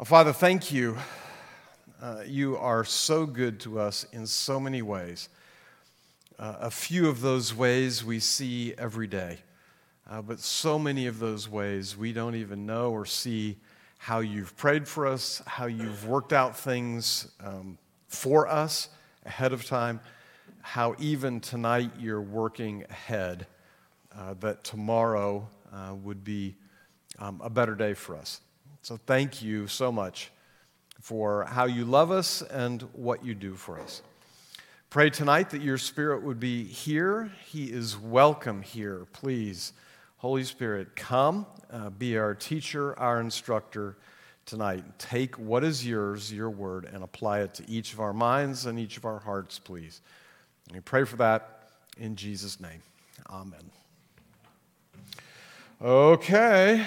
Uh, Father, thank you. Uh, you are so good to us in so many ways. Uh, a few of those ways we see every day, uh, but so many of those ways we don't even know or see how you've prayed for us, how you've worked out things um, for us ahead of time, how even tonight you're working ahead, uh, that tomorrow uh, would be um, a better day for us. So thank you so much for how you love us and what you do for us. Pray tonight that your Spirit would be here. He is welcome here. Please, Holy Spirit, come, uh, be our teacher, our instructor tonight. Take what is yours, your word, and apply it to each of our minds and each of our hearts, please. And we pray for that in Jesus' name. Amen. Okay.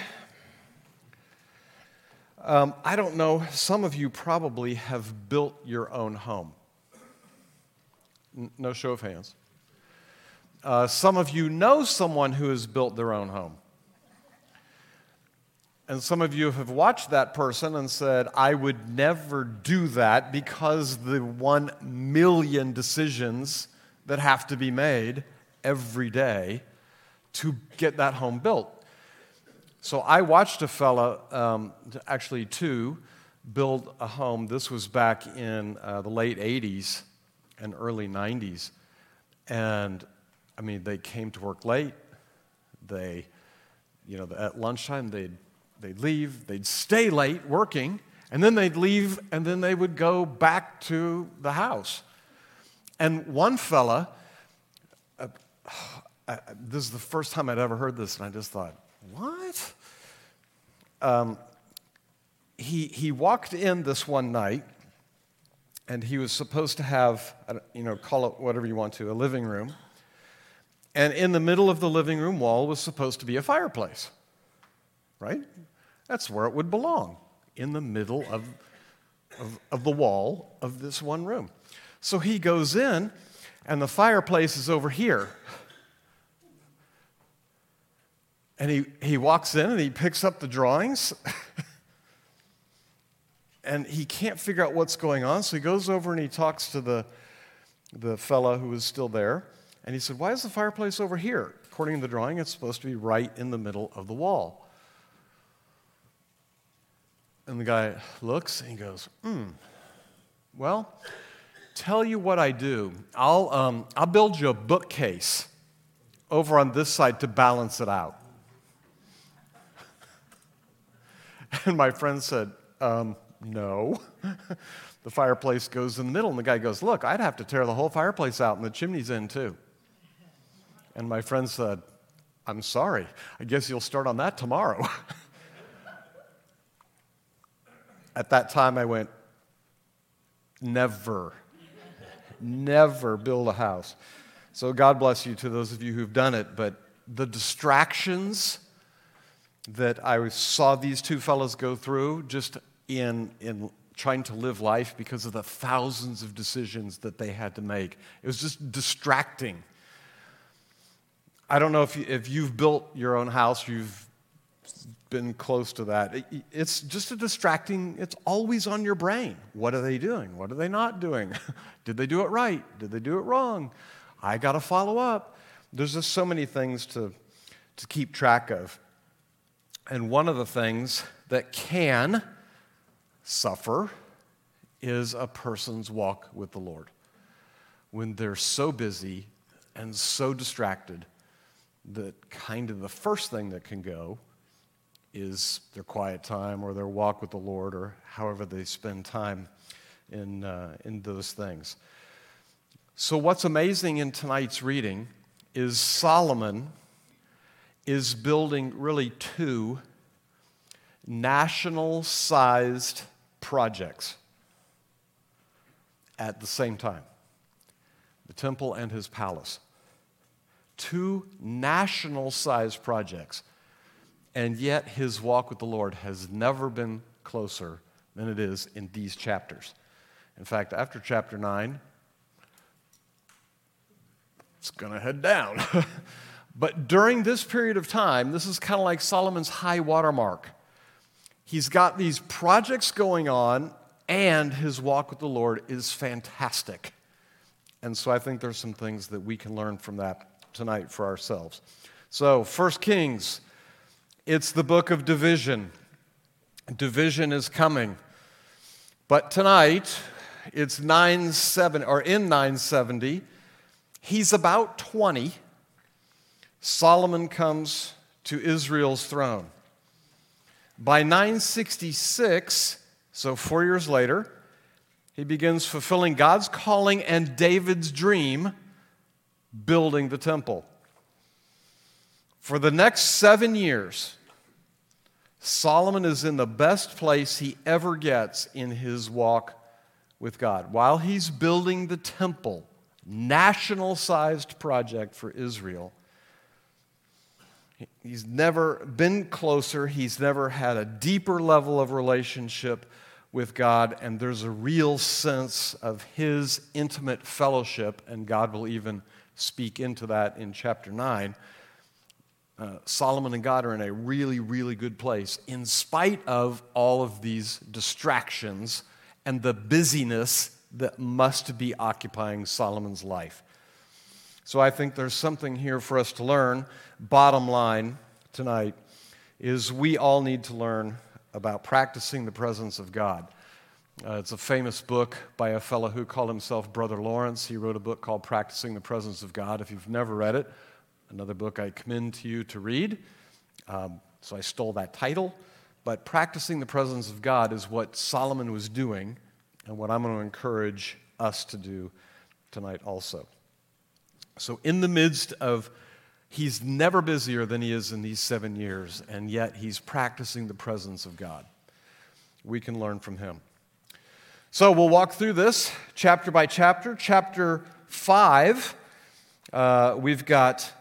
Um, I don't know, some of you probably have built your own home. N- no show of hands. Uh, some of you know someone who has built their own home. And some of you have watched that person and said, I would never do that because the one million decisions that have to be made every day to get that home built. So I watched a fella, um, actually two, build a home. This was back in uh, the late 80s and early 90s. And I mean, they came to work late. They, you know, at lunchtime, they'd, they'd leave, they'd stay late working, and then they'd leave, and then they would go back to the house. And one fella, uh, uh, this is the first time I'd ever heard this, and I just thought? Um, he, he walked in this one night, and he was supposed to have, you know, call it whatever you want to, a living room. And in the middle of the living room wall was supposed to be a fireplace, right? That's where it would belong, in the middle of, of, of the wall of this one room. So he goes in, and the fireplace is over here. And he, he walks in and he picks up the drawings. and he can't figure out what's going on. So he goes over and he talks to the, the fella who was still there. And he said, Why is the fireplace over here? According to the drawing, it's supposed to be right in the middle of the wall. And the guy looks and he goes, Hmm, well, tell you what I do. I'll, um, I'll build you a bookcase over on this side to balance it out. And my friend said, um, No. the fireplace goes in the middle. And the guy goes, Look, I'd have to tear the whole fireplace out and the chimney's in too. And my friend said, I'm sorry. I guess you'll start on that tomorrow. At that time, I went, Never, never build a house. So God bless you to those of you who've done it, but the distractions, that I saw these two fellows go through just in, in trying to live life because of the thousands of decisions that they had to make. It was just distracting. I don't know if, you, if you've built your own house, you've been close to that. It, it's just a distracting, it's always on your brain. What are they doing? What are they not doing? Did they do it right? Did they do it wrong? I got to follow up. There's just so many things to, to keep track of. And one of the things that can suffer is a person's walk with the Lord. When they're so busy and so distracted that kind of the first thing that can go is their quiet time or their walk with the Lord or however they spend time in, uh, in those things. So, what's amazing in tonight's reading is Solomon is building really two national sized projects at the same time the temple and his palace. Two national sized projects. And yet, his walk with the Lord has never been closer than it is in these chapters. In fact, after chapter 9, it's going to head down. But during this period of time, this is kind of like Solomon's high watermark. he's got these projects going on, and his walk with the Lord is fantastic. And so I think there's some things that we can learn from that tonight for ourselves. So, First Kings, it's the book of division. Division is coming. But tonight, it's 970 or in 970, he's about 20. Solomon comes to Israel's throne. By 966, so four years later, he begins fulfilling God's calling and David's dream, building the temple. For the next seven years, Solomon is in the best place he ever gets in his walk with God. While he's building the temple, national sized project for Israel, he's never been closer, he's never had a deeper level of relationship with God, and there's a real sense of his intimate fellowship, and God will even speak into that in chapter 9 uh, Solomon and God are in a really, really good place. In spite of all of these distractions and the busyness that must be occupying Solomon's life. So I think there's something here for us to learn. Bottom line tonight is we all need to learn about practicing the presence of God. Uh, it's a famous book by a fellow who called himself Brother Lawrence. He wrote a book called Practicing the Presence of God. If you've never read it, another book I commend to you to read. Um, so I stole that title. But practicing the presence of God is what Solomon was doing and what I'm going to encourage us to do tonight also. So, in the midst of, he's never busier than he is in these seven years, and yet he's practicing the presence of God. We can learn from him. So, we'll walk through this chapter by chapter. Chapter 5, uh, we've got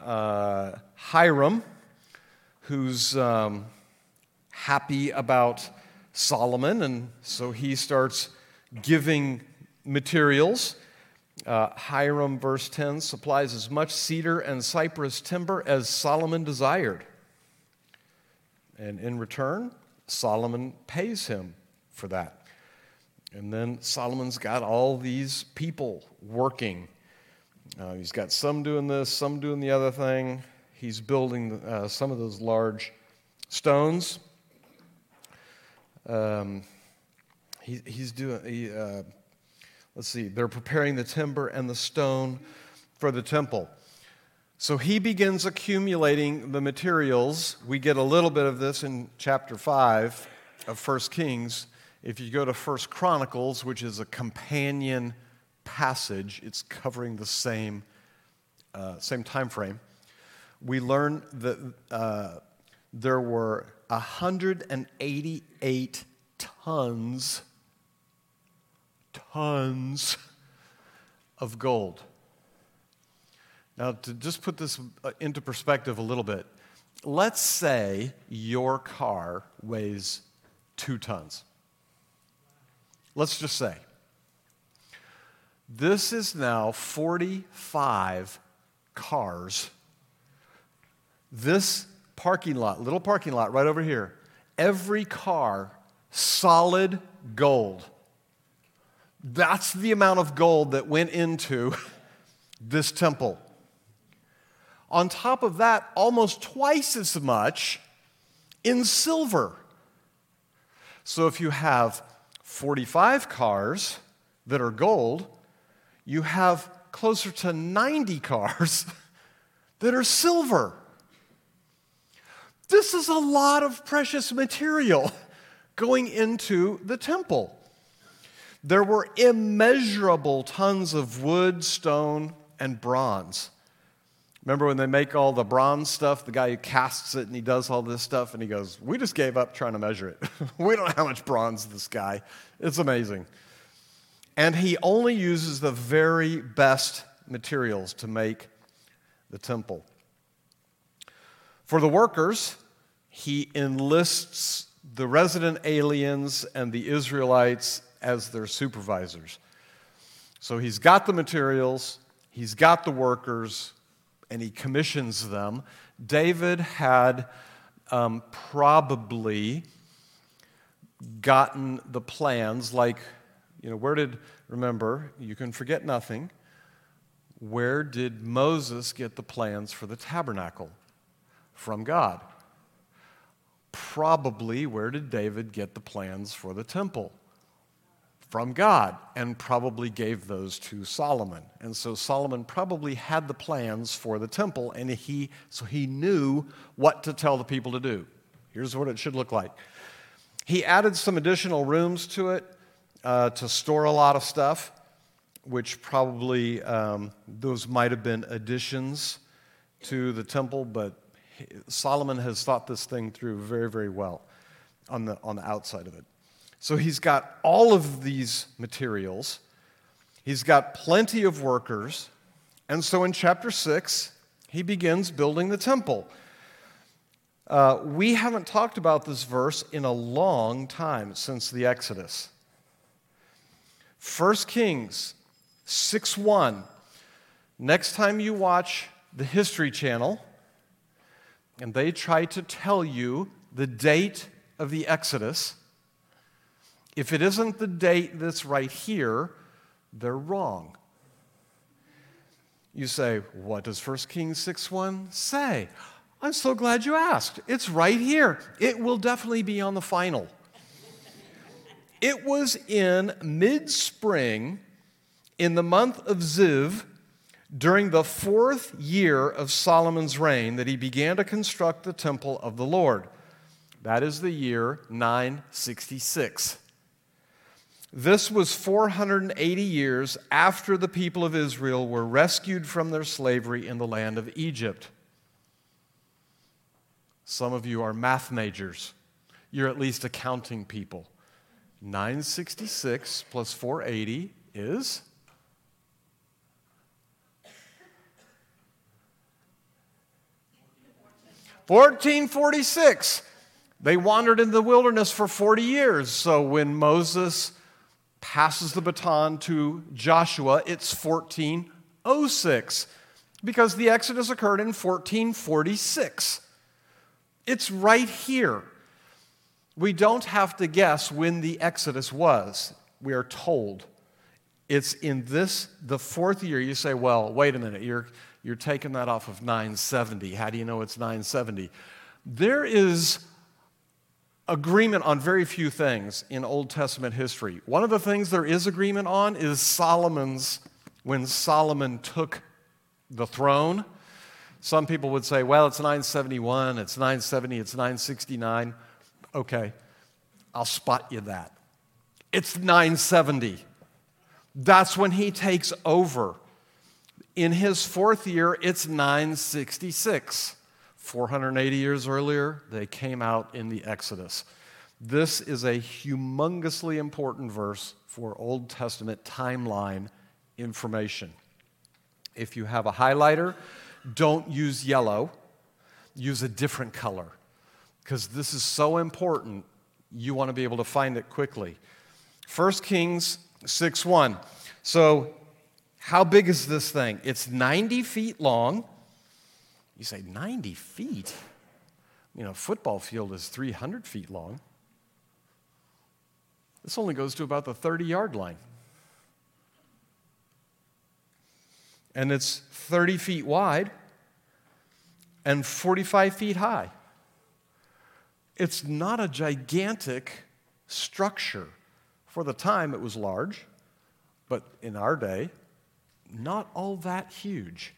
uh, Hiram, who's um, happy about Solomon, and so he starts giving materials. Uh, Hiram, verse 10, supplies as much cedar and cypress timber as Solomon desired. And in return, Solomon pays him for that. And then Solomon's got all these people working uh, he's got some doing this, some doing the other thing. He's building uh, some of those large stones. Um, he, he's doing, he, uh, let's see, they're preparing the timber and the stone for the temple. So he begins accumulating the materials. We get a little bit of this in chapter 5 of 1 Kings. If you go to 1 Chronicles, which is a companion passage, it's covering the same, uh, same time frame. We learn that uh, there were 188 tons, tons of gold. Now, to just put this uh, into perspective a little bit, let's say your car weighs two tons. Let's just say. This is now 45 cars. This parking lot, little parking lot right over here, every car, solid gold. That's the amount of gold that went into this temple. On top of that, almost twice as much in silver. So if you have 45 cars that are gold, you have closer to 90 cars that are silver. This is a lot of precious material going into the temple. There were immeasurable tons of wood, stone, and bronze. Remember when they make all the bronze stuff, the guy who casts it and he does all this stuff, and he goes, We just gave up trying to measure it. we don't know how much bronze this guy. It's amazing. And he only uses the very best materials to make the temple. For the workers, he enlists the resident aliens and the Israelites as their supervisors. So he's got the materials, he's got the workers, and he commissions them. David had um, probably gotten the plans, like, you know, where did, remember, you can forget nothing. Where did Moses get the plans for the tabernacle? From God. Probably, where did David get the plans for the temple? From God, and probably gave those to Solomon. And so Solomon probably had the plans for the temple, and he, so he knew what to tell the people to do. Here's what it should look like. He added some additional rooms to it uh, to store a lot of stuff, which probably um, those might have been additions to the temple, but Solomon has thought this thing through very, very well on the, on the outside of it. So he's got all of these materials, he's got plenty of workers, and so in chapter 6, he begins building the temple. Uh, we haven't talked about this verse in a long time since the Exodus. 1 Kings 6 1. Next time you watch the History Channel and they try to tell you the date of the Exodus, if it isn't the date that's right here, they're wrong. You say, What does 1 Kings 6 1 say? I'm so glad you asked. It's right here. It will definitely be on the final. It was in mid spring, in the month of Ziv, during the fourth year of Solomon's reign, that he began to construct the temple of the Lord. That is the year 966. This was 480 years after the people of Israel were rescued from their slavery in the land of Egypt. Some of you are math majors. You're at least accounting people. 966 plus 480 is Fourteen forty six. They wandered in the wilderness for 40 years. So when Moses passes the baton to Joshua, it's 1406 because the Exodus occurred in 1446. It's right here. We don't have to guess when the Exodus was. We are told. It's in this, the fourth year. You say, well, wait a minute, you're, you're taking that off of 970. How do you know it's 970? There is agreement on very few things in Old Testament history. One of the things there is agreement on is Solomon's, when Solomon took the throne. Some people would say, well, it's 971, it's 970, it's 969. Okay, I'll spot you that. It's 970. That's when he takes over. In his fourth year, it's 966. 480 years earlier, they came out in the Exodus. This is a humongously important verse for Old Testament timeline information. If you have a highlighter, don't use yellow, use a different color because this is so important. You want to be able to find it quickly. 1 Kings 6 1. So, how big is this thing? It's 90 feet long. You say, 90 feet? You know, a football field is 300 feet long. This only goes to about the 30 yard line. And it's 30 feet wide and 45 feet high. It's not a gigantic structure. For the time, it was large, but in our day, not all that huge.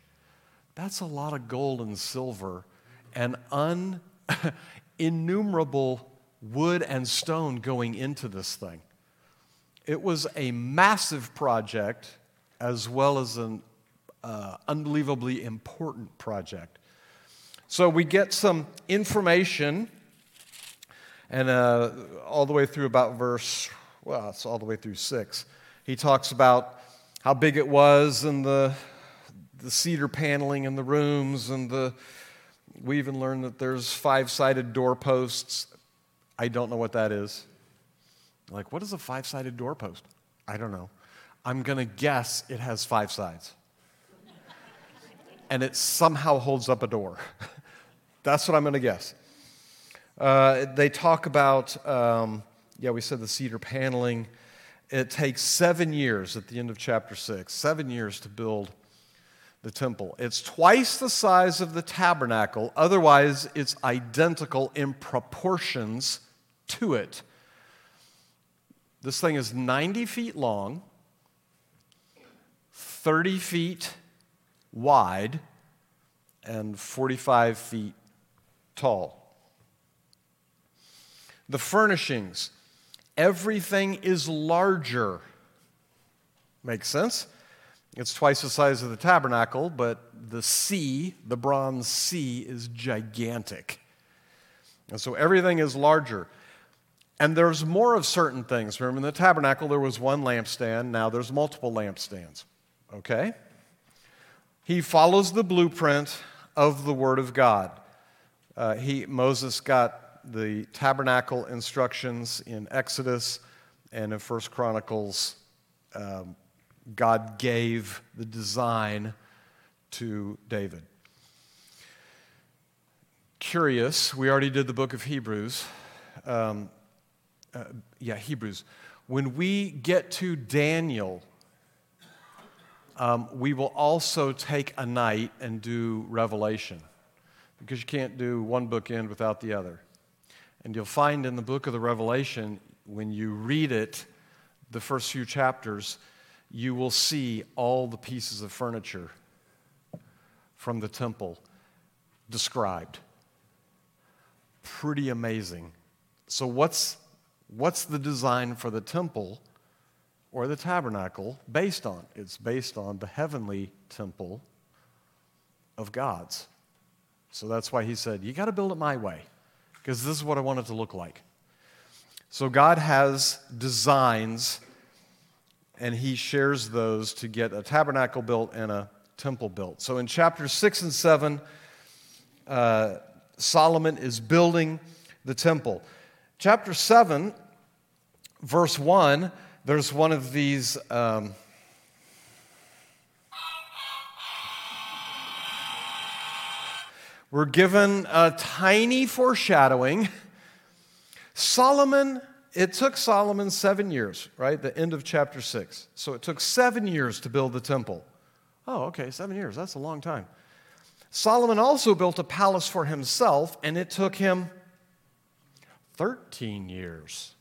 That's a lot of gold and silver and un, innumerable wood and stone going into this thing. It was a massive project as well as an uh, unbelievably important project. So we get some information and uh, all the way through about verse, well, it's all the way through six. He talks about how big it was and the, the cedar paneling in the rooms, and the, we even learned that there's five sided doorposts. I don't know what that is. Like, what is a five sided doorpost? I don't know. I'm going to guess it has five sides. and it somehow holds up a door. That's what I'm going to guess. Uh, they talk about um, yeah, we said the cedar paneling. It takes seven years at the end of chapter six, seven years to build the temple. It's twice the size of the tabernacle, otherwise, it's identical in proportions to it. This thing is 90 feet long, 30 feet wide, and 45 feet tall. The furnishings, everything is larger. Makes sense? It's twice the size of the tabernacle, but the sea, the bronze sea, is gigantic. And so everything is larger. And there's more of certain things. Remember, in the tabernacle, there was one lampstand. Now there's multiple lampstands. Okay? He follows the blueprint of the Word of God. Uh, he, Moses got the tabernacle instructions in Exodus and in First Chronicles. Um, God gave the design to David. Curious, we already did the book of Hebrews. Um, uh, yeah, Hebrews. When we get to Daniel, um, we will also take a night and do Revelation because you can't do one book end without the other. And you'll find in the book of the Revelation, when you read it, the first few chapters, you will see all the pieces of furniture from the temple described. Pretty amazing. So, what's, what's the design for the temple or the tabernacle based on? It's based on the heavenly temple of God's. So, that's why he said, You got to build it my way, because this is what I want it to look like. So, God has designs and he shares those to get a tabernacle built and a temple built. So in chapters 6 and 7, uh, Solomon is building the temple. Chapter 7, verse 1, there's one of these. Um, we're given a tiny foreshadowing. Solomon it took Solomon seven years, right? The end of chapter six. So it took seven years to build the temple. Oh, okay, seven years. That's a long time. Solomon also built a palace for himself, and it took him 13 years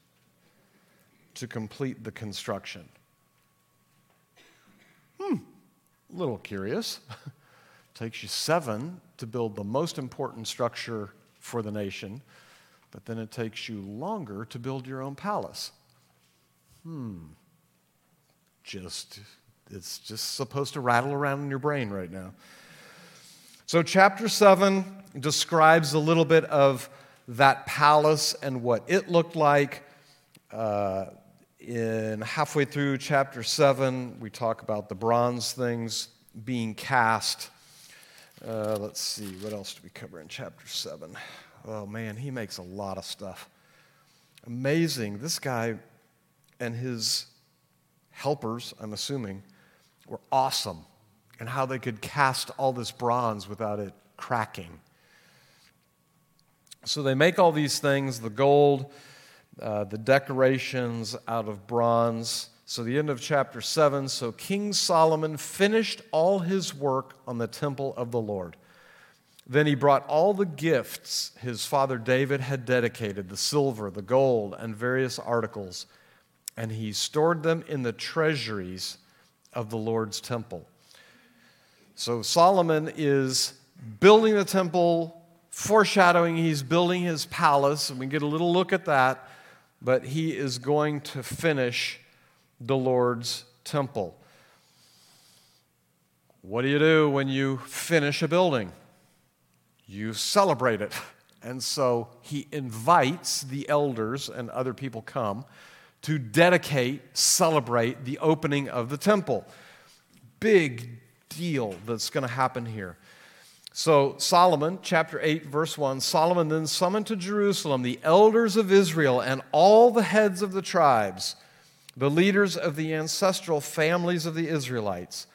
to complete the construction. Hmm, a little curious. Takes you seven to build the most important structure for the nation but then it takes you longer to build your own palace. Hmm. Just, it's just supposed to rattle around in your brain right now. So, chapter 7 describes a little bit of that palace and what it looked like. Uh, in halfway through chapter 7, we talk about the bronze things being cast. Uh, let's see, what else do we cover in chapter 7? Oh man, he makes a lot of stuff. Amazing. This guy and his helpers, I'm assuming, were awesome and how they could cast all this bronze without it cracking. So they make all these things the gold, uh, the decorations out of bronze. So, the end of chapter 7 so King Solomon finished all his work on the temple of the Lord. Then he brought all the gifts his father David had dedicated the silver, the gold, and various articles, and he stored them in the treasuries of the Lord's temple. So Solomon is building the temple, foreshadowing he's building his palace, and we get a little look at that, but he is going to finish the Lord's temple. What do you do when you finish a building? You celebrate it. And so he invites the elders and other people come to dedicate, celebrate the opening of the temple. Big deal that's going to happen here. So, Solomon, chapter 8, verse 1 Solomon then summoned to Jerusalem the elders of Israel and all the heads of the tribes, the leaders of the ancestral families of the Israelites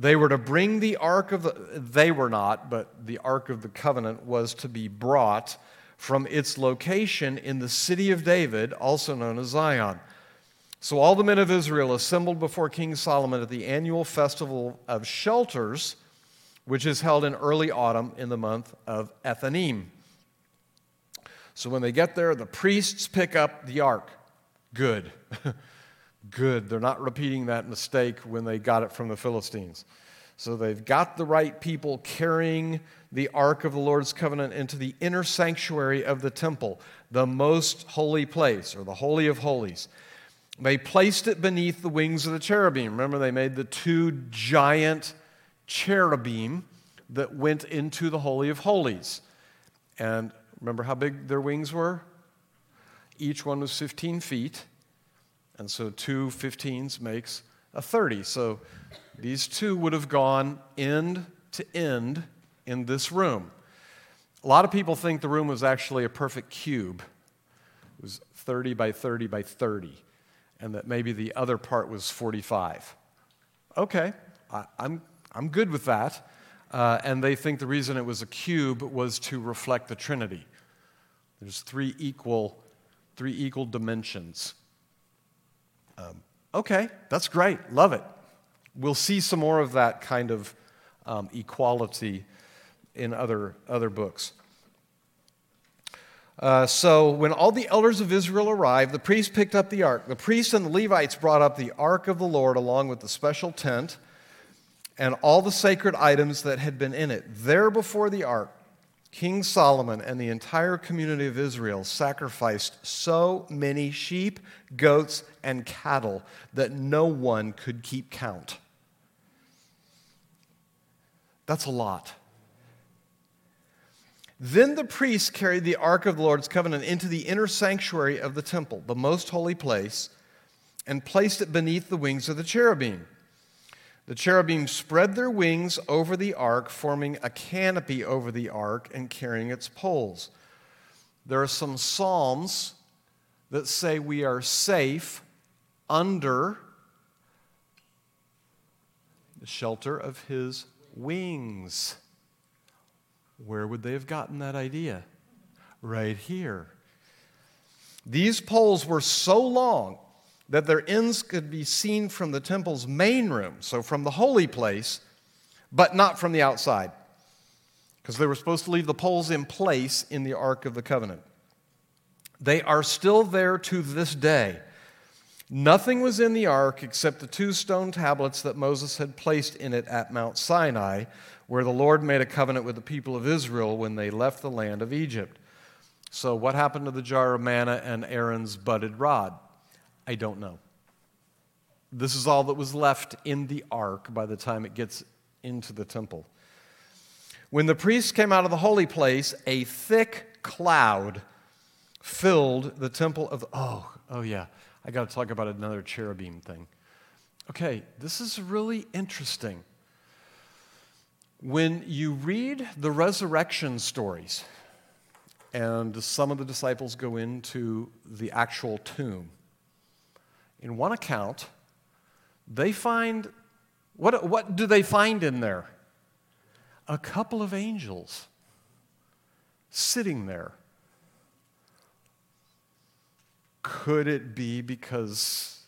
they were to bring the ark of the, they were not, but the ark of the covenant was to be brought from its location in the city of David, also known as Zion. So all the men of Israel assembled before King Solomon at the annual festival of shelters, which is held in early autumn in the month of Ethanim. So when they get there, the priests pick up the ark. Good. Good. They're not repeating that mistake when they got it from the Philistines. So they've got the right people carrying the ark of the Lord's covenant into the inner sanctuary of the temple, the most holy place, or the Holy of Holies. They placed it beneath the wings of the cherubim. Remember, they made the two giant cherubim that went into the Holy of Holies. And remember how big their wings were? Each one was 15 feet. And so two 15s makes a 30. So these two would have gone end to end in this room. A lot of people think the room was actually a perfect cube. It was 30 by 30 by 30, and that maybe the other part was 45. Okay, I, am I'm, I'm good with that. Uh, and they think the reason it was a cube was to reflect the Trinity. There's three equal, three equal dimensions. Um, okay, that's great. Love it. We'll see some more of that kind of um, equality in other, other books. Uh, so when all the elders of Israel arrived, the priests picked up the ark. The priests and the Levites brought up the ark of the Lord along with the special tent and all the sacred items that had been in it. There before the ark, King Solomon and the entire community of Israel sacrificed so many sheep, goats, and cattle that no one could keep count. That's a lot. Then the priests carried the ark of the Lord's covenant into the inner sanctuary of the temple, the most holy place, and placed it beneath the wings of the cherubim. The cherubim spread their wings over the ark, forming a canopy over the ark and carrying its poles. There are some psalms that say we are safe under the shelter of his wings. Where would they have gotten that idea? Right here. These poles were so long that their ends could be seen from the temple's main room, so from the holy place, but not from the outside, because they were supposed to leave the poles in place in the Ark of the Covenant. They are still there to this day. Nothing was in the ark except the two stone tablets that Moses had placed in it at Mount Sinai, where the Lord made a covenant with the people of Israel when they left the land of Egypt. So, what happened to the jar of manna and Aaron's budded rod? I don't know. This is all that was left in the ark by the time it gets into the temple. When the priests came out of the holy place, a thick cloud filled the temple of. Oh, oh yeah. I got to talk about another cherubim thing. Okay, this is really interesting. When you read the resurrection stories, and some of the disciples go into the actual tomb, in one account, they find what, what do they find in there? A couple of angels sitting there. Could it be because,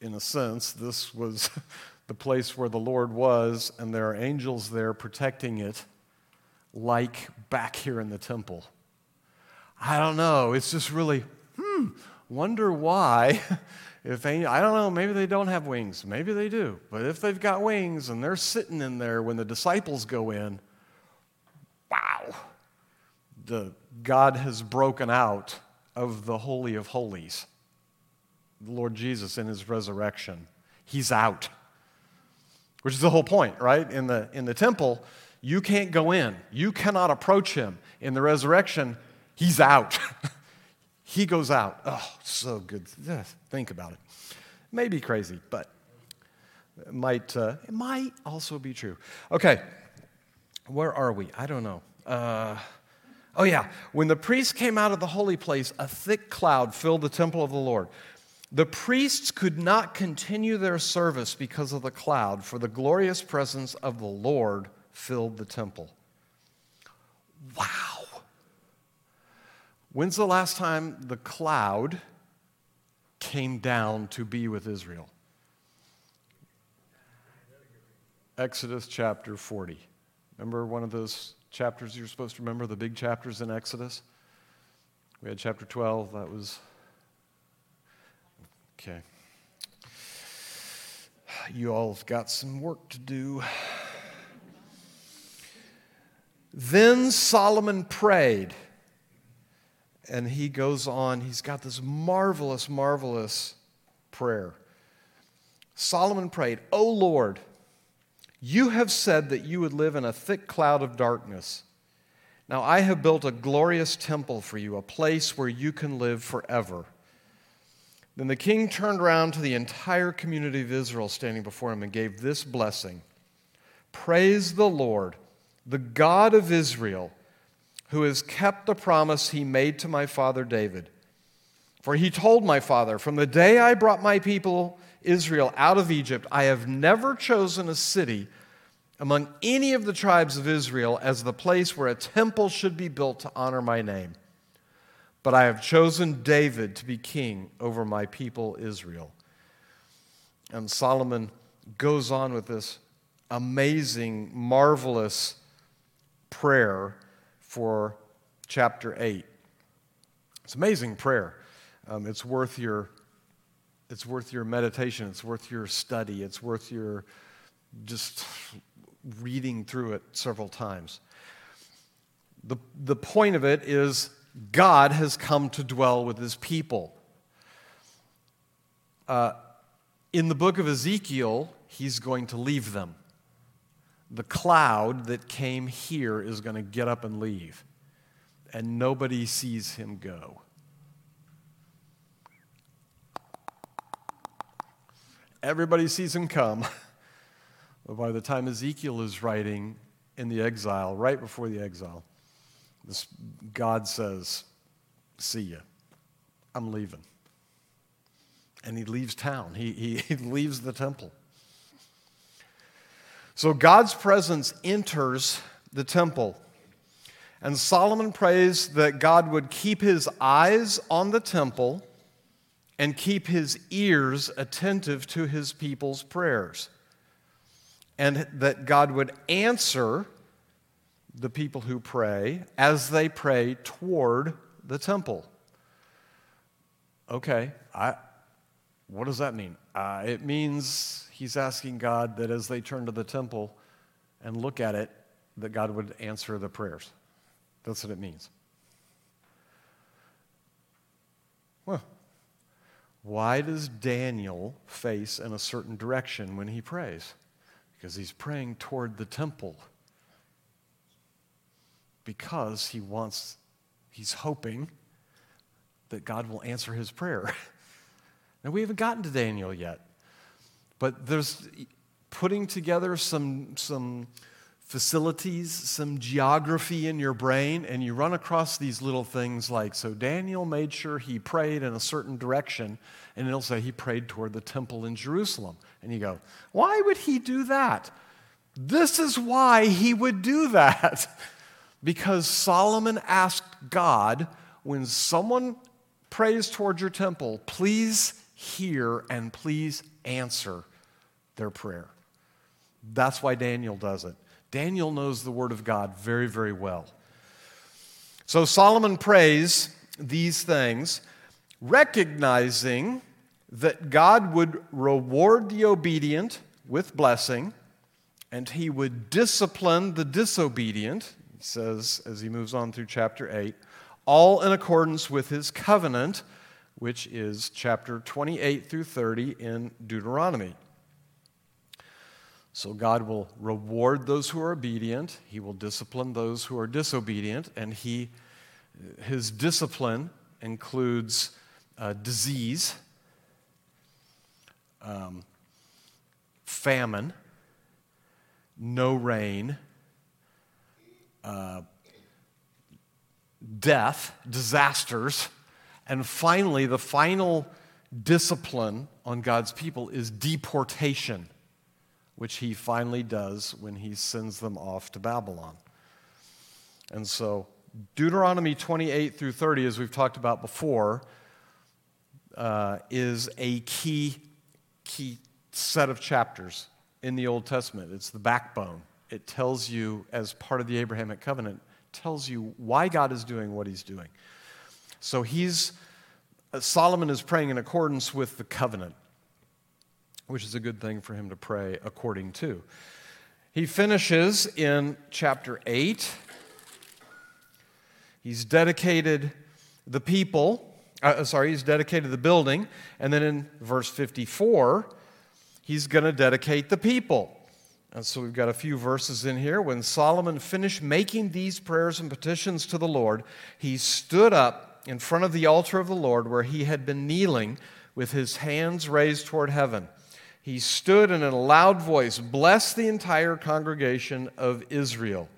in a sense, this was the place where the Lord was, and there are angels there protecting it, like back here in the temple. I don't know. It's just really, hmm, wonder why. If I don't know, maybe they don't have wings. Maybe they do. But if they've got wings and they're sitting in there when the disciples go in, wow, the God has broken out of the Holy of Holies. The Lord Jesus in his resurrection. He's out which is the whole point, right? In the, in the temple, you can't go in, you cannot approach him. In the resurrection, he's out. he goes out. Oh, so good. Think about it. May be crazy, but it might, uh, it might also be true. Okay, where are we? I don't know. Uh, oh, yeah. When the priests came out of the holy place, a thick cloud filled the temple of the Lord. The priests could not continue their service because of the cloud, for the glorious presence of the Lord filled the temple. Wow. When's the last time the cloud came down to be with Israel? Exodus chapter 40. Remember one of those chapters you're supposed to remember, the big chapters in Exodus? We had chapter 12, that was. Okay. You all have got some work to do. Then Solomon prayed. And he goes on, he's got this marvelous, marvelous prayer. Solomon prayed, O Lord, you have said that you would live in a thick cloud of darkness. Now I have built a glorious temple for you, a place where you can live forever. Then the king turned around to the entire community of Israel standing before him and gave this blessing Praise the Lord, the God of Israel, who has kept the promise he made to my father David. For he told my father, From the day I brought my people Israel out of Egypt, I have never chosen a city among any of the tribes of Israel as the place where a temple should be built to honor my name. But I have chosen David to be king over my people Israel. And Solomon goes on with this amazing, marvelous prayer for chapter 8. It's amazing prayer. Um, it's worth your it's worth your meditation. It's worth your study. It's worth your just reading through it several times. The, the point of it is God has come to dwell with his people. Uh, in the book of Ezekiel, he's going to leave them. The cloud that came here is going to get up and leave, and nobody sees him go. Everybody sees him come. but by the time Ezekiel is writing in the exile, right before the exile, this, God says, See ya. I'm leaving. And he leaves town, he, he, he leaves the temple. So God's presence enters the temple. And Solomon prays that God would keep his eyes on the temple and keep his ears attentive to his people's prayers. And that God would answer the people who pray as they pray toward the temple. Okay, I, what does that mean? Uh, it means he's asking God that as they turn to the temple and look at it, that God would answer the prayers. That's what it means. Well, why does Daniel face in a certain direction when he prays? Because he's praying toward the temple. Because he wants, he's hoping that God will answer his prayer. now, we haven't gotten to Daniel yet, but there's putting together some, some facilities, some geography in your brain, and you run across these little things like so Daniel made sure he prayed in a certain direction, and it'll say he prayed toward the temple in Jerusalem. And you go, why would he do that? This is why he would do that. because Solomon asked God, when someone prays toward your temple, please hear and please answer their prayer. That's why Daniel does it. Daniel knows the Word of God very, very well. So Solomon prays these things, recognizing that God would reward the obedient with blessing and he would discipline the disobedient, he says as he moves on through chapter 8, all in accordance with his covenant, which is chapter 28 through 30 in Deuteronomy. So God will reward those who are obedient, He will discipline those who are disobedient, and he, His discipline includes uh, disease, um, famine, no rain, uh, death, disasters, and finally, the final discipline on God's people is deportation which he finally does when he sends them off to Babylon. And so, Deuteronomy 28 through 30, as we've talked about before, uh, is a key, key set of chapters in the Old Testament. It's the backbone. It tells you, as part of the Abrahamic covenant, tells you why God is doing what he's doing. So he's, uh, Solomon is praying in accordance with the covenant, which is a good thing for him to pray according to. He finishes in chapter 8. He's dedicated the people, uh, sorry, he's dedicated the building. And then in verse 54, he's going to dedicate the people. And so we've got a few verses in here. When Solomon finished making these prayers and petitions to the Lord, he stood up in front of the altar of the Lord where he had been kneeling with his hands raised toward heaven. He stood and in a loud voice blessed the entire congregation of Israel.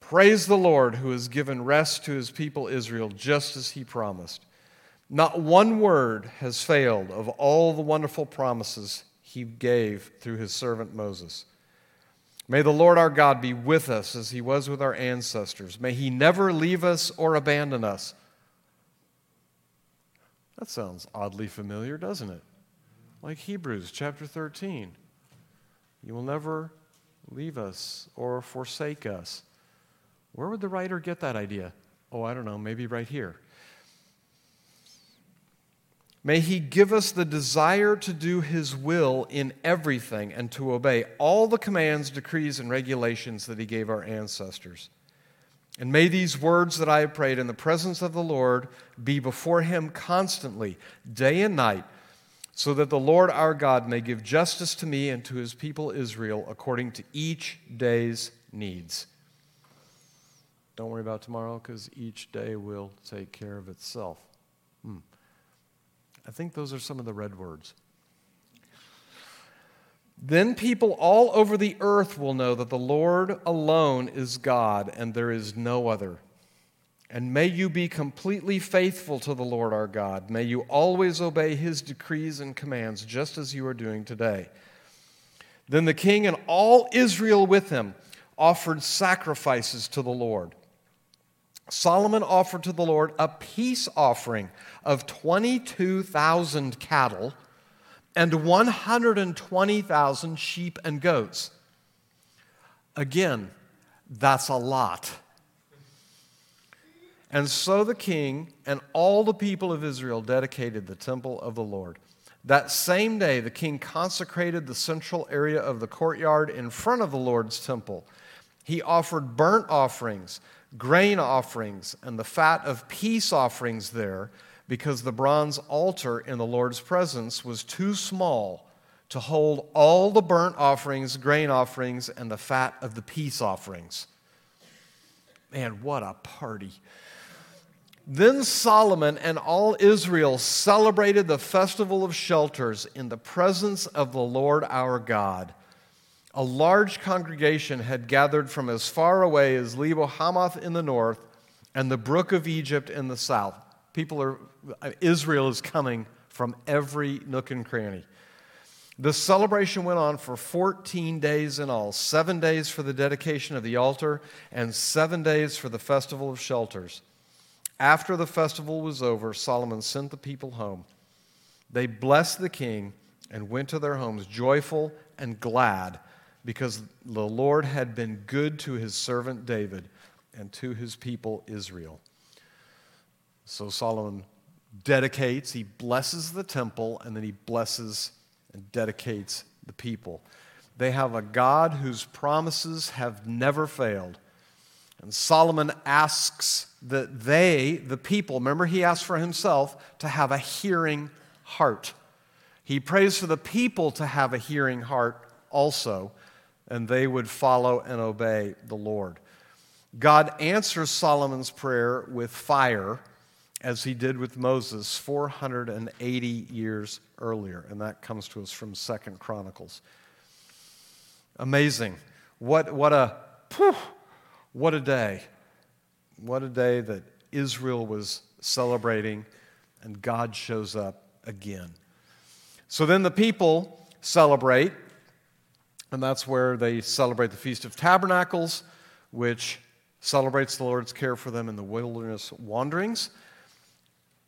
Praise the Lord who has given rest to his people Israel just as he promised. Not one word has failed of all the wonderful promises he gave through his servant Moses. May the Lord our God be with us as he was with our ancestors. May he never leave us or abandon us. That sounds oddly familiar, doesn't it? Like Hebrews chapter 13. You will never leave us or forsake us. Where would the writer get that idea? Oh, I don't know, maybe right here. May He give us the desire to do His will in everything and to obey all the commands, decrees, and regulations that He gave our ancestors. And may these words that I have prayed in the presence of the Lord be before Him constantly, day and night, so that the Lord our God may give justice to me and to His people Israel according to each day's needs. Don't worry about tomorrow because each day will take care of itself. Hmm. I think those are some of the red words. Then people all over the earth will know that the Lord alone is God and there is no other. And may you be completely faithful to the Lord our God. May you always obey his decrees and commands, just as you are doing today. Then the king and all Israel with him offered sacrifices to the Lord. Solomon offered to the Lord a peace offering of 22,000 cattle and 120,000 sheep and goats. Again, that's a lot. And so the king and all the people of Israel dedicated the temple of the Lord. That same day, the king consecrated the central area of the courtyard in front of the Lord's temple. He offered burnt offerings grain offerings and the fat of peace offerings there because the bronze altar in the Lord's presence was too small to hold all the burnt offerings, grain offerings, and the fat of the peace offerings. Man, what a party. Then Solomon and all Israel celebrated the festival of shelters in the presence of the Lord our God a large congregation had gathered from as far away as Lebo Hamath in the north and the brook of Egypt in the south. People are, Israel is coming from every nook and cranny. The celebration went on for 14 days in all seven days for the dedication of the altar, and seven days for the festival of shelters. After the festival was over, Solomon sent the people home. They blessed the king and went to their homes joyful and glad because the Lord had been good to his servant David and to his people Israel. So Solomon dedicates, he blesses the temple, and then he blesses and dedicates the people. They have a God whose promises have never failed. And Solomon asks that they, the people, remember he asked for himself to have a hearing heart. He prays for the people to have a hearing heart also and they would follow and obey the Lord. God answers Solomon's prayer with fire, as he did with Moses 480 years earlier, and that comes to us from Second Chronicles. Amazing. What, what, a, whew, what a day. What a day that Israel was celebrating, and God shows up again. So then the people celebrate and that's where they celebrate the Feast of Tabernacles, which celebrates the Lord's care for them in the wilderness wanderings.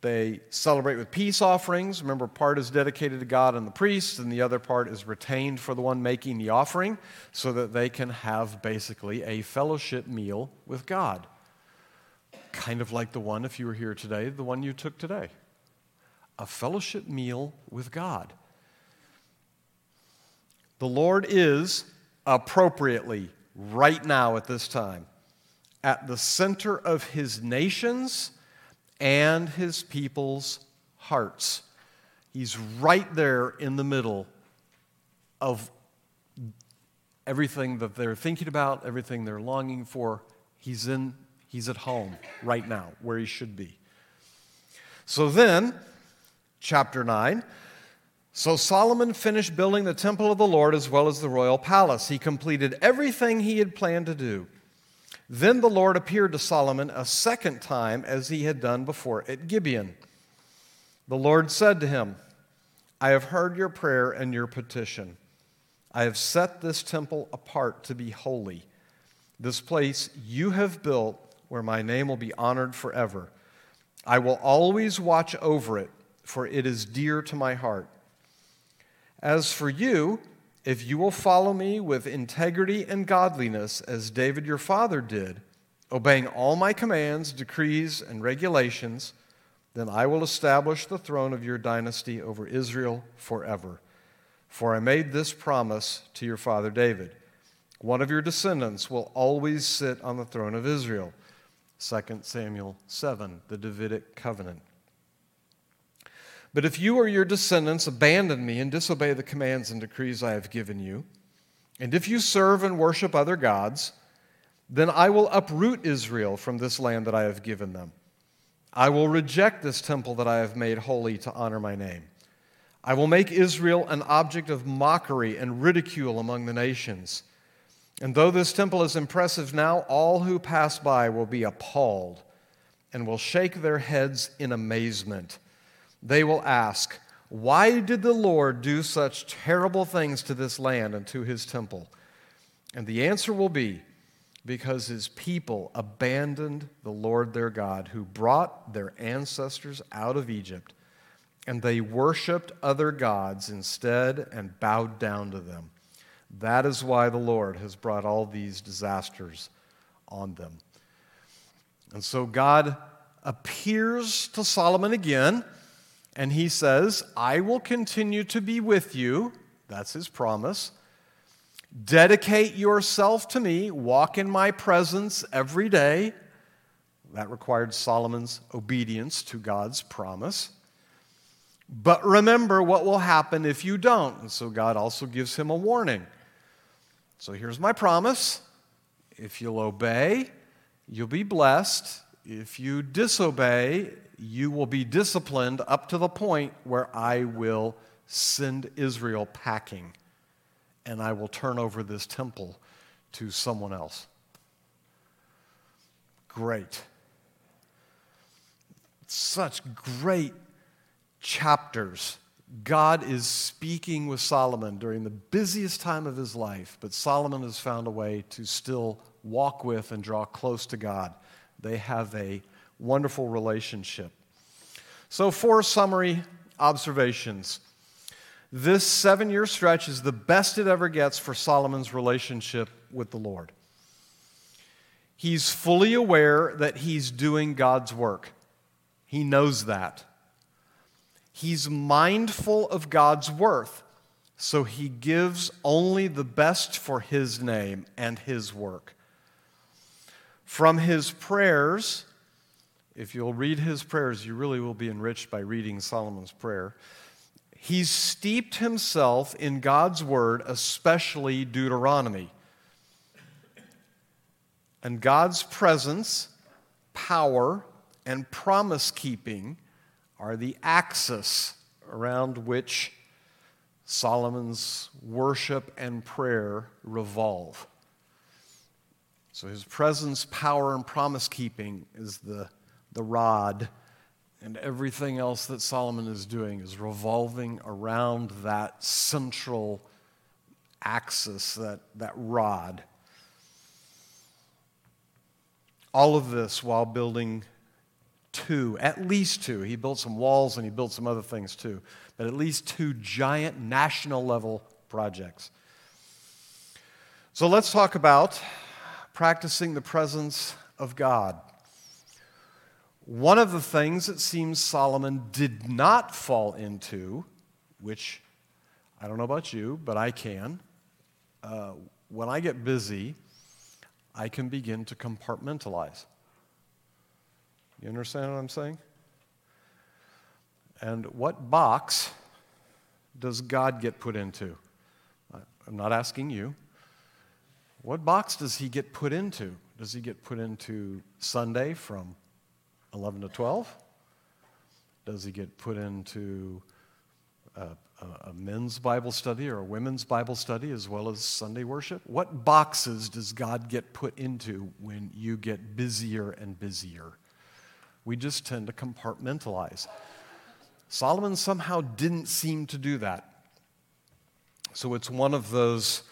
They celebrate with peace offerings. Remember, part is dedicated to God and the priest, and the other part is retained for the one making the offering so that they can have basically a fellowship meal with God. Kind of like the one, if you were here today, the one you took today. A fellowship meal with God. The Lord is appropriately, right now at this time, at the center of his nations and his people's hearts. He's right there in the middle of everything that they're thinking about, everything they're longing for. He's in he's at home right now where he should be. So then, chapter 9, so Solomon finished building the temple of the Lord as well as the royal palace. He completed everything he had planned to do. Then the Lord appeared to Solomon a second time as he had done before at Gibeon. The Lord said to him, I have heard your prayer and your petition. I have set this temple apart to be holy, this place you have built where my name will be honored forever. I will always watch over it, for it is dear to my heart. As for you, if you will follow me with integrity and godliness, as David your father did, obeying all my commands, decrees, and regulations, then I will establish the throne of your dynasty over Israel forever. For I made this promise to your father David. One of your descendants will always sit on the throne of Israel. 2 Samuel 7, the Davidic covenant. But if you or your descendants abandon me and disobey the commands and decrees I have given you, and if you serve and worship other gods, then I will uproot Israel from this land that I have given them. I will reject this temple that I have made holy to honor my name. I will make Israel an object of mockery and ridicule among the nations. And though this temple is impressive now, all who pass by will be appalled and will shake their heads in amazement they will ask, Why did the Lord do such terrible things to this land and to his temple? And the answer will be, Because his people abandoned the Lord their God, who brought their ancestors out of Egypt, and they worshiped other gods instead and bowed down to them. That is why the Lord has brought all these disasters on them. And so God appears to Solomon again and he says, I will continue to be with you. That's his promise. Dedicate yourself to me, walk in my presence every day. That required Solomon's obedience to God's promise. But remember what will happen if you don't. And so God also gives him a warning. So here's my promise if you'll obey, you'll be blessed. If you disobey, you will be disciplined up to the point where I will send Israel packing and I will turn over this temple to someone else. Great. Such great chapters. God is speaking with Solomon during the busiest time of his life, but Solomon has found a way to still walk with and draw close to God. They have a wonderful relationship. So, four summary observations. This seven year stretch is the best it ever gets for Solomon's relationship with the Lord. He's fully aware that he's doing God's work, he knows that. He's mindful of God's worth, so he gives only the best for his name and his work. From his prayers, if you'll read his prayers, you really will be enriched by reading Solomon's prayer. He's steeped himself in God's word, especially Deuteronomy. And God's presence, power, and promise keeping are the axis around which Solomon's worship and prayer revolve. So his presence, power, and promise keeping is the the rod, and everything else that Solomon is doing is revolving around that central axis, that, that rod. All of this while building two, at least two. He built some walls and he built some other things too, but at least two giant national level projects. So let's talk about practicing the presence of God. One of the things it seems Solomon did not fall into, which I don't know about you, but I can. Uh, when I get busy, I can begin to compartmentalize. You understand what I'm saying? And what box does God get put into? I'm not asking you. What box does he get put into? Does he get put into Sunday from 11 to 12? Does he get put into a, a, men's Bible study or a women's Bible study as well as Sunday worship? What boxes does God get put into when you get busier and busier? We just tend to compartmentalize. Solomon somehow didn't seem to do that. So it's one of those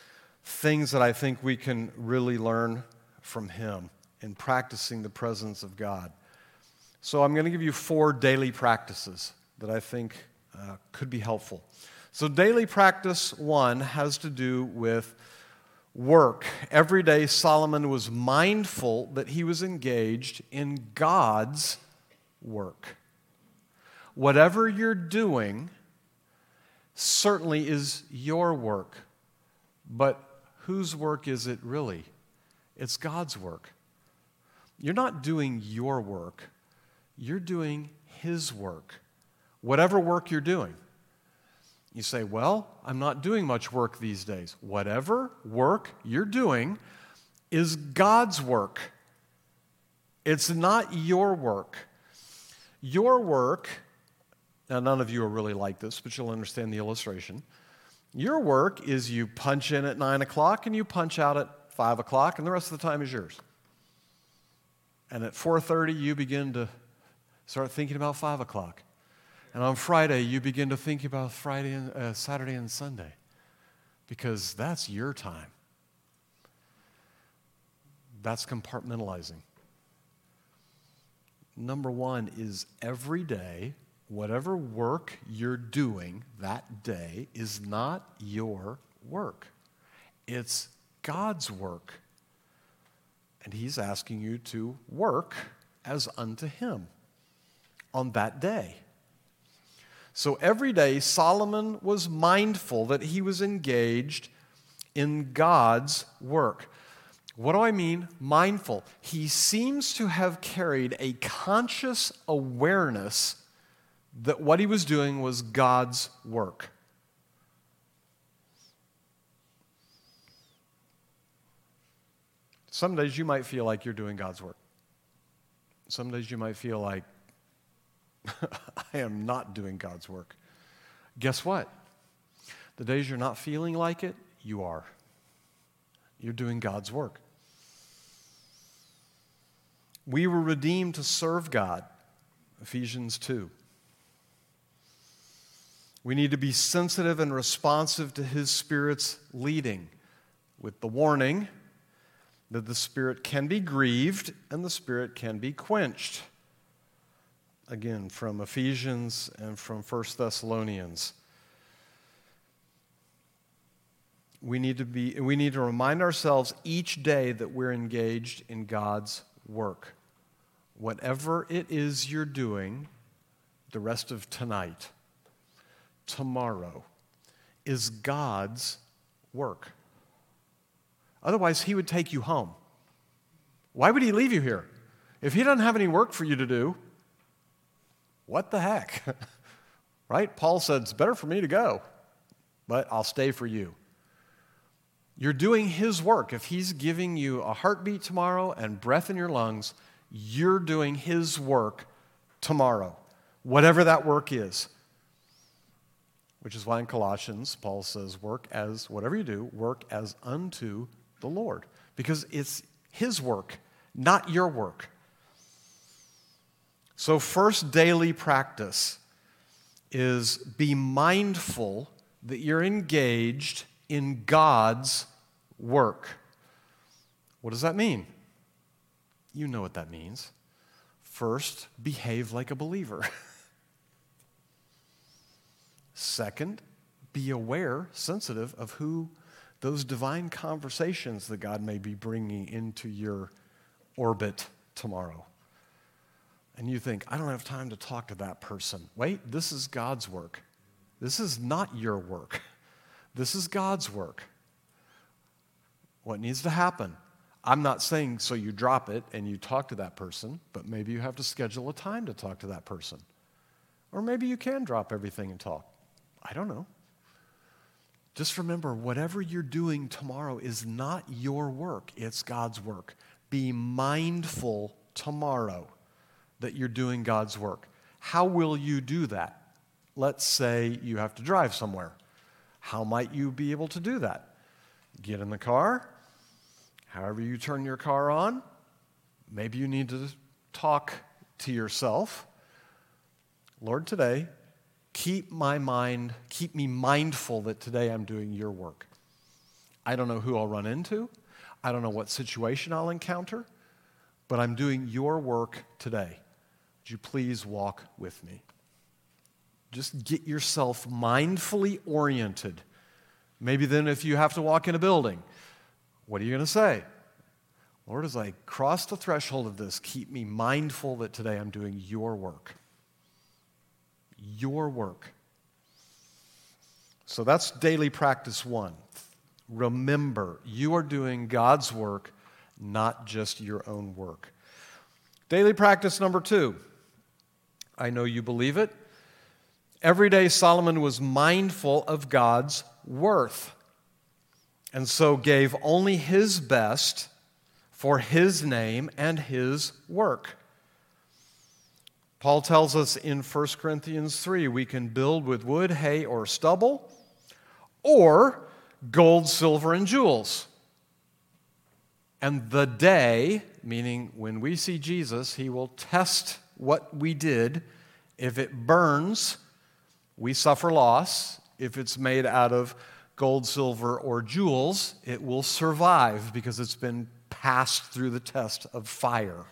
things that I think we can really learn from him in practicing the presence of God. So I'm going to give you four daily practices that I think uh, could be helpful. So, daily practice one has to do with work. Every day, Solomon was mindful that he was engaged in God's work. Whatever you're doing certainly is your work, but whose work is it really? It's God's work. You're not doing your work, you're doing His work. Whatever work you're doing. You say, Well, I'm not doing much work these days. Whatever work you're doing is God's work. It's not your work. Your work, now none of you are really like this, but you'll understand the illustration. Your work is you punch in at 9 o'clock and you punch out at 5 o'clock, and the rest of the time is yours. And at 4.30, you begin to start thinking about 5 o'clock. And on Friday, you begin to think about Friday and uh, Saturday and Sunday because that's your time. That's compartmentalizing. Number one is every day, whatever work you're doing that day is not your work, it's God's work. And He's asking you to work as unto Him on that day. So every day, Solomon was mindful that he was engaged in God's work. What do I mean? Mindful. He seems to have carried a conscious awareness that what he was doing was God's work. Some days you might feel like you're doing God's work. Some days you might feel like I am not doing God's work. Guess what? The days you're not feeling like it, you are. You're doing God's work. We were redeemed to serve God. Ephesians 2. We need to be sensitive and responsive to His Spirit's leading, with the warning that the Spirit can be grieved and the Spirit can be quenched. Again, from Ephesians and from 1 Thessalonians. We need, to be, we need to remind ourselves each day that we're engaged in God's work whatever it is you're doing the rest of tonight, tomorrow, is God's work. Otherwise, He would take you home. Why would He leave you here? If He doesn't have any work for you to do, what the heck? right? Paul said, It's better for me to go, but I'll stay for you. You're doing His work. If He's giving you a heartbeat tomorrow and breath in your lungs, you're doing His work tomorrow, whatever that work is. Which is why in Colossians, Paul says, work as, whatever you do, work as unto the Lord. Because it's His work, not your work. So, first daily practice is be mindful that you're engaged in God's work. What does that mean? You know what that means. First, behave like a believer. Second, be aware, sensitive of who those divine conversations that God may be bringing into your orbit tomorrow. And you think, I don't have time to talk to that person. Wait, this is God's work. This is not your work. This is God's work. What needs to happen? I'm not saying so you drop it and you talk to that person, but maybe you have to schedule a time to talk to that person. Or maybe you can drop everything and talk. I don't know. Just remember, whatever you're doing tomorrow is not your work, it's God's work. Be mindful tomorrow that you're doing God's work. How will you do that? Let's say you have to drive somewhere. How might you be able to do that? Get in the car. However, you turn your car on, maybe you need to talk to yourself. Lord, today, keep my mind, keep me mindful that today I'm doing your work. I don't know who I'll run into, I don't know what situation I'll encounter, but I'm doing your work today. Would you please walk with me? Just get yourself mindfully oriented. Maybe then, if you have to walk in a building, what are you going to say? Lord, as I cross the threshold of this, keep me mindful that today I'm doing your work your work. So that's daily practice one. Remember, you are doing God's work, not just your own work. Daily practice number two. I know you believe it. Every day, Solomon was mindful of God's worth and so gave only his best for his name and his work. Paul tells us in 1 Corinthians 3 we can build with wood, hay, or stubble, or gold, silver, and jewels. And the day, meaning when we see Jesus, he will test what we did. If it burns, we suffer loss. If it's made out of gold, silver, or jewels, it will survive because it's been passed through the test of fire.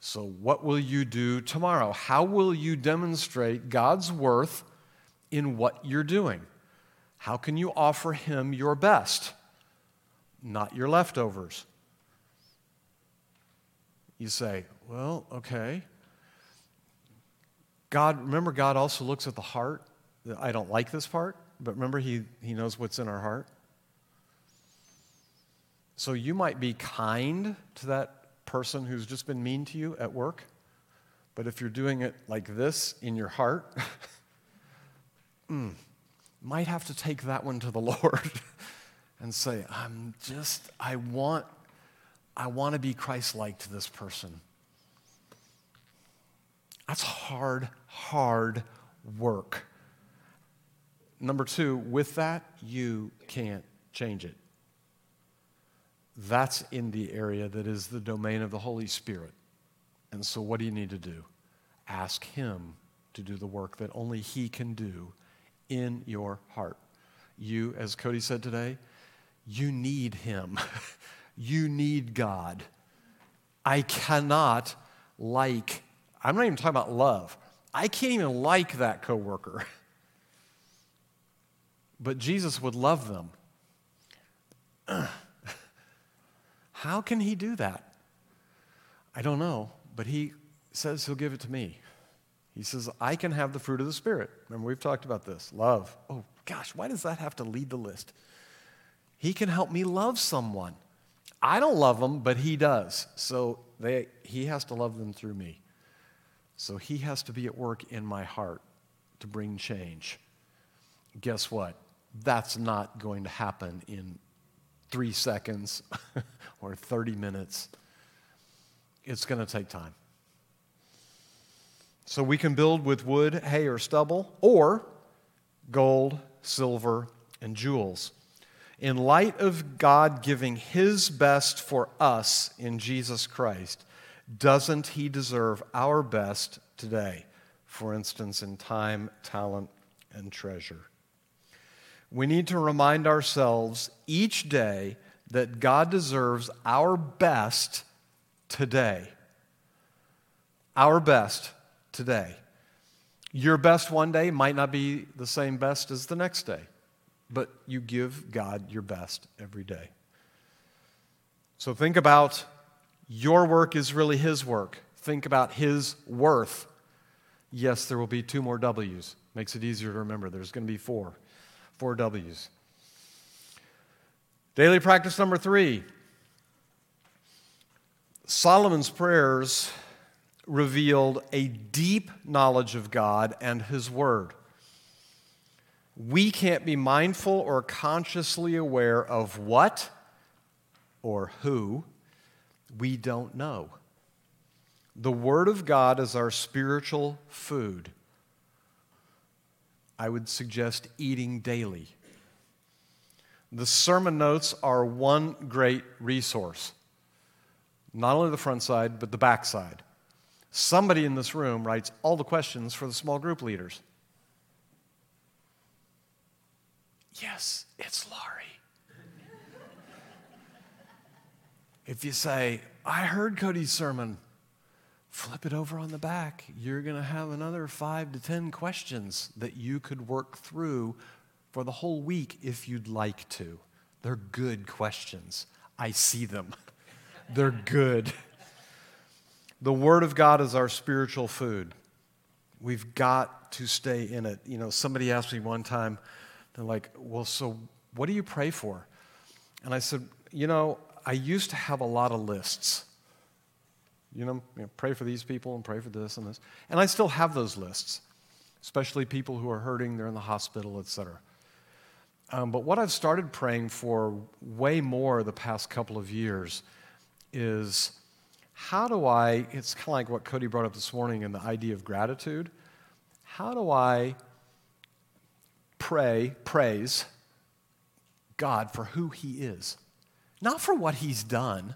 So, what will you do tomorrow? How will you demonstrate God's worth in what you're doing? How can you offer Him your best, not your leftovers? You say, well, okay. God, remember, God also looks at the heart. I don't like this part, but remember, He, he knows what's in our heart. So you might be kind to that person who's just been mean to you at work, but if you're doing it like this in your heart, mm, might have to take that one to the Lord and say, I'm just, I want, I want to be Christ-like to this person. That's hard, hard work. Number two, with that, you can't change it. That's in the area that is the domain of the Holy Spirit. And so, what do you need to do? Ask Him to do the work that only He can do in your heart. You, as Cody said today, you need Him. you need God. I cannot like, I'm not even talking about love. I can't even like that coworker. but Jesus would love them. How can he do that? I don't know, but he says he'll give it to me. He says, I can have the fruit of the Spirit. Remember, we've talked about this love. Oh, gosh, why does that have to lead the list? He can help me love someone. I don't love them, but he does. So they, he has to love them through me. So he has to be at work in my heart to bring change. Guess what? That's not going to happen in three seconds or 30 minutes. It's going to take time. So we can build with wood, hay, or stubble, or gold, silver, and jewels. In light of God giving his best for us in Jesus Christ, doesn't he deserve our best today? For instance, in time, talent, and treasure we need to remind ourselves each day that God deserves our best today. Our best today. Your best one day might not be the same best as the next day, but you give God your best every day. So think about your work is really His work. Think about His worth. Yes, there will be two more W's. Makes it easier to remember. There's going to be four. Four W's. Daily practice number three Solomon's prayers revealed a deep knowledge of God and His Word. We can't be mindful or consciously aware of what or who we don't know. The Word of God is our spiritual food. I would suggest eating daily. The sermon notes are one great resource. Not only the front side, but the back side. Somebody in this room writes all the questions for the small group leaders. Yes, it's Laurie. If you say, I heard Cody's sermon, flip it over on the back. You're going to have another five to 10 questions that you could work through for the whole week if you'd like to. They're good questions. I see them. They're good. The Word of God is our spiritual food. We've got to stay in it. You know, somebody asked me one time, they're like, Well, so what do you pray for? And I said, You know, I used to have a lot of lists. You know, you know, pray for these people and pray for this and this. And I still have those lists, especially people who are hurting, they're in the hospital, et cetera. Um, but what I've started praying for way more the past couple of years is how do I, it's kind of like what Cody brought up this morning in the idea of gratitude. How do I pray, praise God for who He is? Not for what He's done,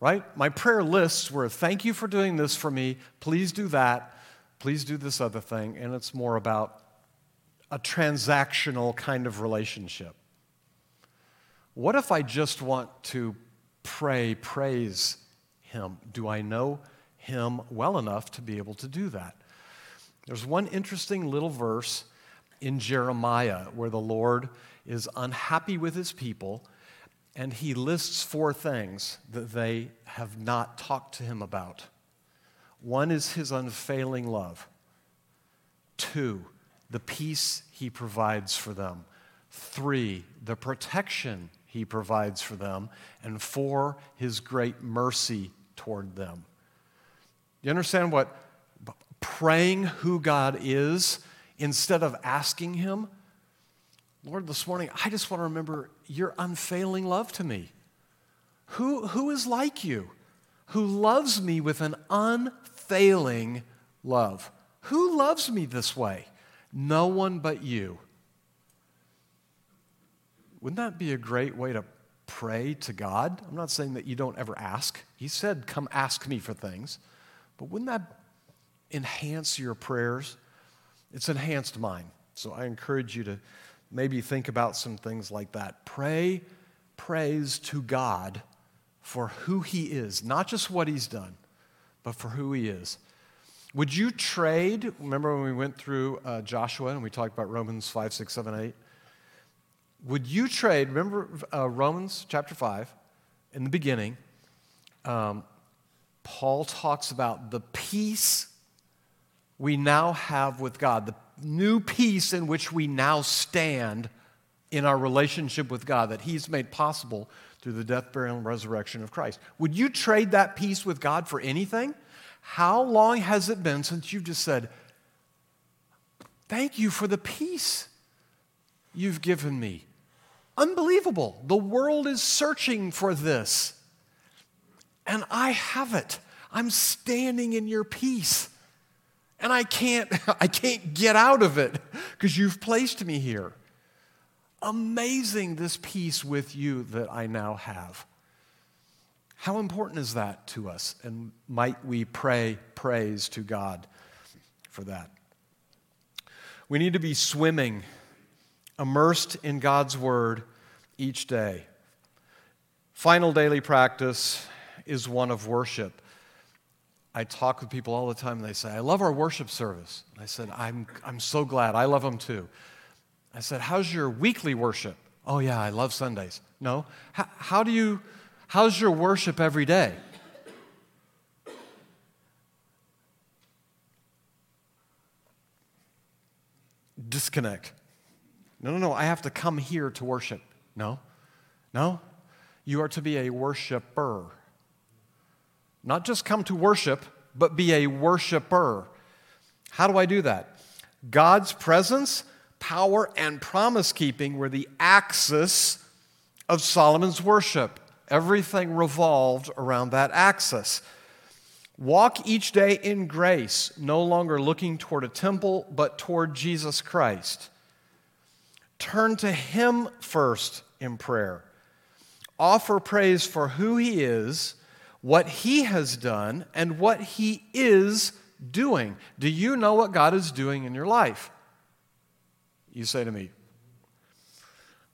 right? My prayer lists were thank you for doing this for me, please do that, please do this other thing, and it's more about a transactional kind of relationship. What if I just want to pray, praise Him? Do I know Him well enough to be able to do that? There's one interesting little verse in Jeremiah where the Lord is unhappy with His people and He lists four things that they have not talked to Him about. One is His unfailing love. Two, the peace he provides for them. Three, the protection he provides for them. And four, his great mercy toward them. You understand what praying who God is instead of asking him? Lord, this morning, I just want to remember your unfailing love to me. Who, who is like you? Who loves me with an unfailing love? Who loves me this way? No one but you. Wouldn't that be a great way to pray to God? I'm not saying that you don't ever ask. He said, Come ask me for things. But wouldn't that enhance your prayers? It's enhanced mine. So I encourage you to maybe think about some things like that. Pray praise to God for who He is, not just what He's done, but for who He is. Would you trade? Remember when we went through uh, Joshua and we talked about Romans 5, 6, 7, 8? Would you trade? Remember uh, Romans chapter 5, in the beginning, um, Paul talks about the peace we now have with God, the new peace in which we now stand in our relationship with God that He's made possible through the death, burial, and resurrection of Christ. Would you trade that peace with God for anything? How long has it been since you've just said, Thank you for the peace you've given me? Unbelievable. The world is searching for this. And I have it. I'm standing in your peace. And I can't, I can't get out of it because you've placed me here. Amazing this peace with you that I now have. How important is that to us? And might we pray praise to God for that? We need to be swimming, immersed in God's word each day. Final daily practice is one of worship. I talk with people all the time and they say, I love our worship service. I said, I'm, I'm so glad. I love them too. I said, How's your weekly worship? Oh, yeah, I love Sundays. No. How, how do you, how's your worship every day? Disconnect. No, no, no. I have to come here to worship. No. No. You are to be a worshiper. Not just come to worship, but be a worshiper. How do I do that? God's presence, power, and promise keeping were the axis of Solomon's worship. Everything revolved around that axis. Walk each day in grace, no longer looking toward a temple, but toward Jesus Christ. Turn to Him first in prayer. Offer praise for who He is what He has done and what He is doing. Do you know what God is doing in your life? You say to me,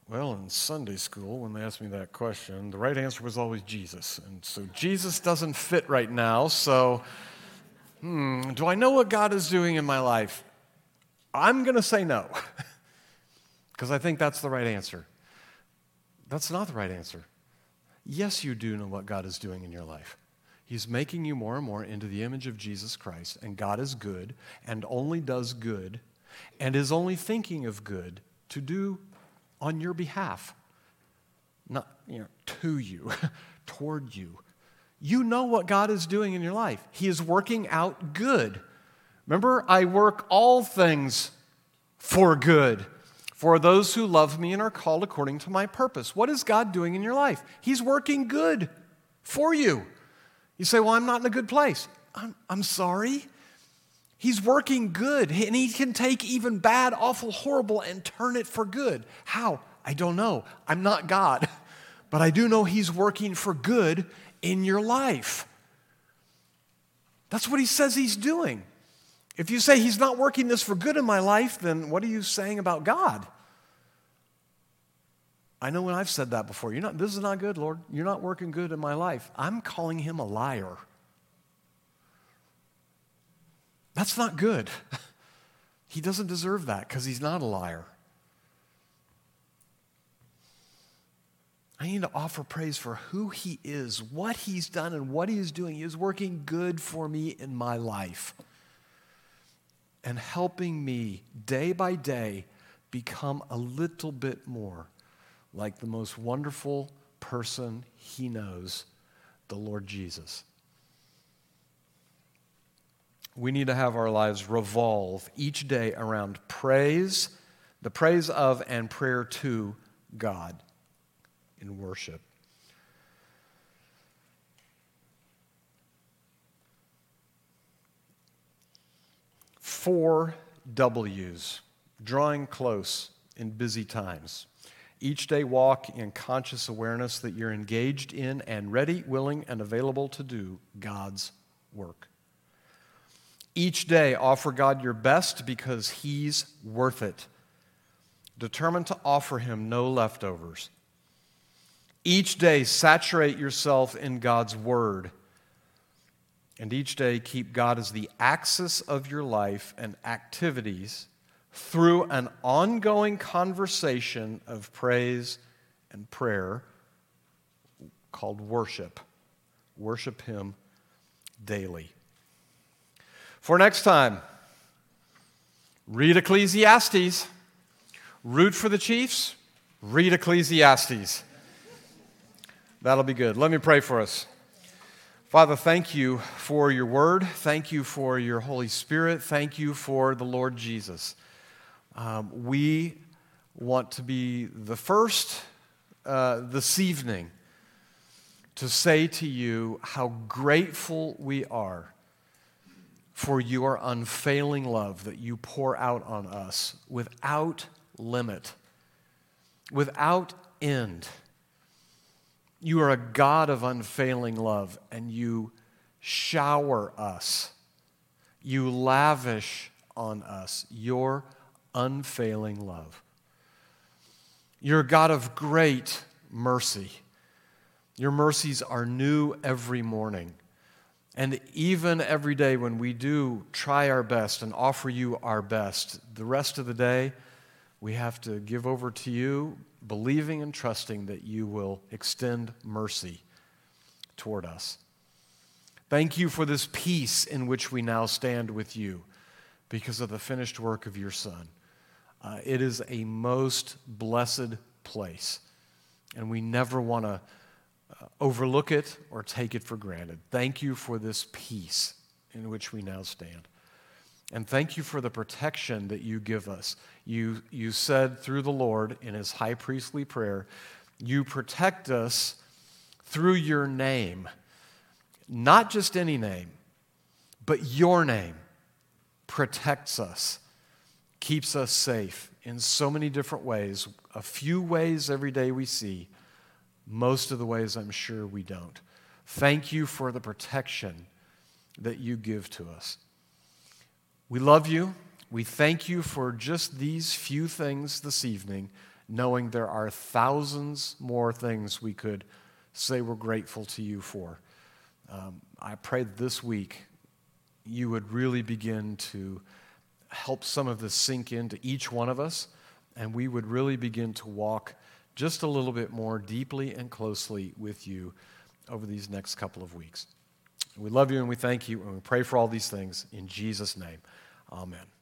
well, in Sunday school, when they asked me that question, the right answer was always Jesus. And so Jesus doesn't fit right now. So, hmm, do I know what God is doing in my life? I'm going to say no, because I think that's the right answer. That's not the right answer. Yes, you do know what God is doing in your life. He's making you more and more into the image of Jesus Christ, and God is good and only does good and is only thinking of good to do on your behalf. Not you know, to you, toward you. You know what God is doing in your life. He is working out good. Remember, I work all things for good for those who love me and are called according to my purpose. What is God doing in your life? He's working good for you. You say, Well, I'm not in a good place. I'm, I'm sorry. He's working good, and He can take even bad, awful, horrible and turn it for good. How? I don't know. I'm not God, but I do know He's working for good in your life. That's what He says He's doing. If you say he's not working this for good in my life, then what are you saying about God? I know when I've said that before. You're not, this is not good, Lord. You're not working good in my life. I'm calling him a liar. That's not good. he doesn't deserve that because he's not a liar. I need to offer praise for who he is, what he's done, and what he is doing. He is working good for me in my life and helping me day by day become a little bit more like the most wonderful person he knows, the Lord Jesus. We need to have our lives revolve each day around praise, the praise of and prayer to God in worship. Four W's, drawing close in busy times. Each day, walk in conscious awareness that you're engaged in and ready, willing, and available to do God's work. Each day, offer God your best because He's worth it. Determined to offer Him no leftovers. Each day, saturate yourself in God's Word and each day, keep God as the axis of your life and activities through an ongoing conversation of praise and prayer called worship. Worship Him daily. For next time, read Ecclesiastes. Root for the Chiefs, read Ecclesiastes. That'll be good. Let me pray for us. Father, thank you for your word. Thank you for your Holy Spirit. Thank you for the Lord Jesus. Um, we want to be the first uh, this evening to say to you how grateful we are for your unfailing love that you pour out on us without limit, without end. You are a God of unfailing love, and you shower us. You lavish on us your unfailing love. You're a God of great mercy. Your mercies are new every morning. And even every day when we do try our best and offer you our best, the rest of the day we have to give over to you, believing and trusting that you will extend mercy toward us. Thank you for this peace in which we now stand with you because of the finished work of your Son. Uh, it is a most blessed place, and we never want to uh, overlook it or take it for granted. Thank you for this peace in which we now stand. And thank you for the protection that you give us. You, you said through the Lord in his high priestly prayer, you protect us through your name. Not just any name, but your name protects us, keeps us safe in so many different ways. A few ways every day we see, most of the ways I'm sure we don't. Thank you for the protection that you give to us. We love you. We thank you for just these few things this evening, knowing there are thousands more things we could say we're grateful to you for. Um, I pray this week you would really begin to help some of this sink into each one of us, and we would really begin to walk just a little bit more deeply and closely with you over these next couple of weeks. We love you and we thank you, and we pray for all these things in Jesus' name. Amen.